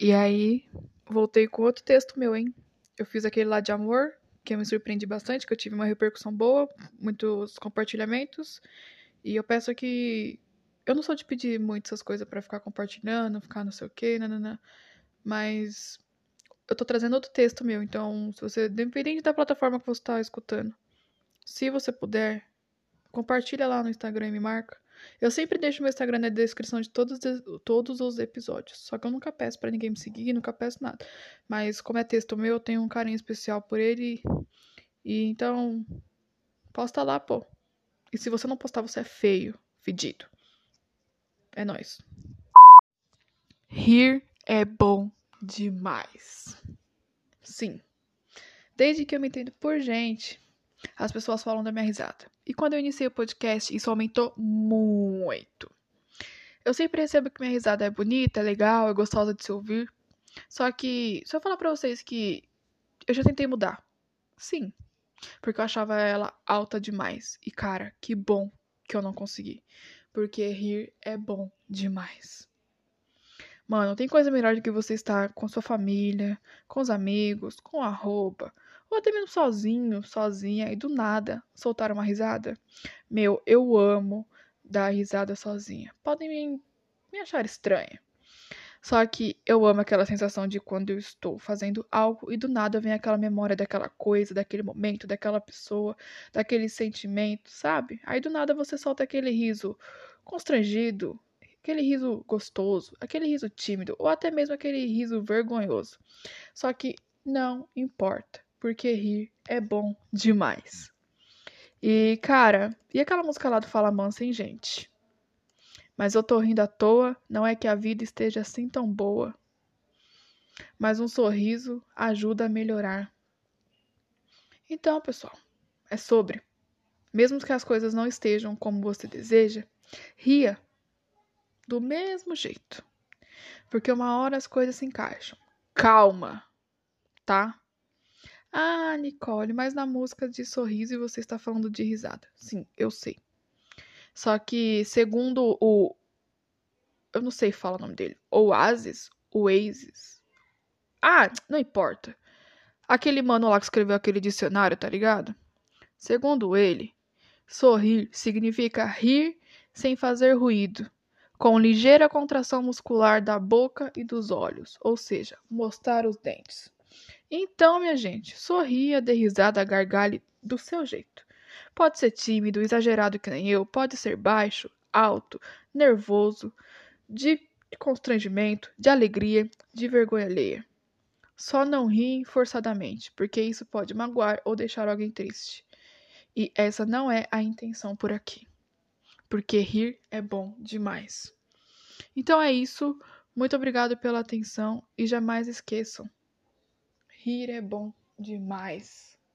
E aí, voltei com outro texto meu, hein? Eu fiz aquele lá de amor, que eu me surpreendi bastante, que eu tive uma repercussão boa, muitos compartilhamentos. E eu peço que. Eu não sou de pedir muito essas coisas para ficar compartilhando, ficar não sei o quê, nanana. Mas eu tô trazendo outro texto meu, então, se você, dependente da plataforma que você tá escutando, se você puder, compartilha lá no Instagram e me marca. Eu sempre deixo meu Instagram na descrição de todos, todos os episódios. Só que eu nunca peço para ninguém me seguir, nunca peço nada. Mas como é texto meu, eu tenho um carinho especial por ele. E então, posta lá, pô. E se você não postar, você é feio, fedido. É nóis. Rir é bom demais. Sim. Desde que eu me entendo por gente, as pessoas falam da minha risada. E quando eu iniciei o podcast, isso aumentou muito. Eu sempre recebo que minha risada é bonita, é legal, é gostosa de se ouvir. Só que, se eu falar pra vocês que eu já tentei mudar. Sim. Porque eu achava ela alta demais. E cara, que bom que eu não consegui. Porque rir é bom demais. Mano, tem coisa melhor do que você estar com sua família, com os amigos, com a roupa, ou até mesmo sozinho, sozinha, e do nada soltar uma risada. Meu, eu amo dar risada sozinha. Podem me, me achar estranha. Só que eu amo aquela sensação de quando eu estou fazendo algo e do nada vem aquela memória daquela coisa, daquele momento, daquela pessoa, daquele sentimento, sabe? Aí do nada você solta aquele riso constrangido, aquele riso gostoso, aquele riso tímido ou até mesmo aquele riso vergonhoso. Só que não importa porque rir é bom demais. E, cara, e aquela música lá do Fala Mansa, hein, gente? Mas eu tô rindo à toa, não é que a vida esteja assim tão boa. Mas um sorriso ajuda a melhorar. Então, pessoal, é sobre. Mesmo que as coisas não estejam como você deseja, ria do mesmo jeito. Porque uma hora as coisas se encaixam. Calma, tá? Ah, Nicole, mas na música de sorriso você está falando de risada. Sim, eu sei. Só que, segundo o. Eu não sei falar o nome dele. Oasis? Oasis. Ah, não importa. Aquele mano lá que escreveu aquele dicionário, tá ligado? Segundo ele, sorrir significa rir sem fazer ruído, com ligeira contração muscular da boca e dos olhos, ou seja, mostrar os dentes. Então, minha gente, sorria, dê risada, gargalhe do seu jeito. Pode ser tímido, exagerado que nem eu, pode ser baixo, alto, nervoso, de constrangimento, de alegria, de vergonha alheia. Só não ri forçadamente, porque isso pode magoar ou deixar alguém triste. E essa não é a intenção por aqui. Porque rir é bom demais. Então é isso. Muito obrigado pela atenção e jamais esqueçam Rir é bom demais.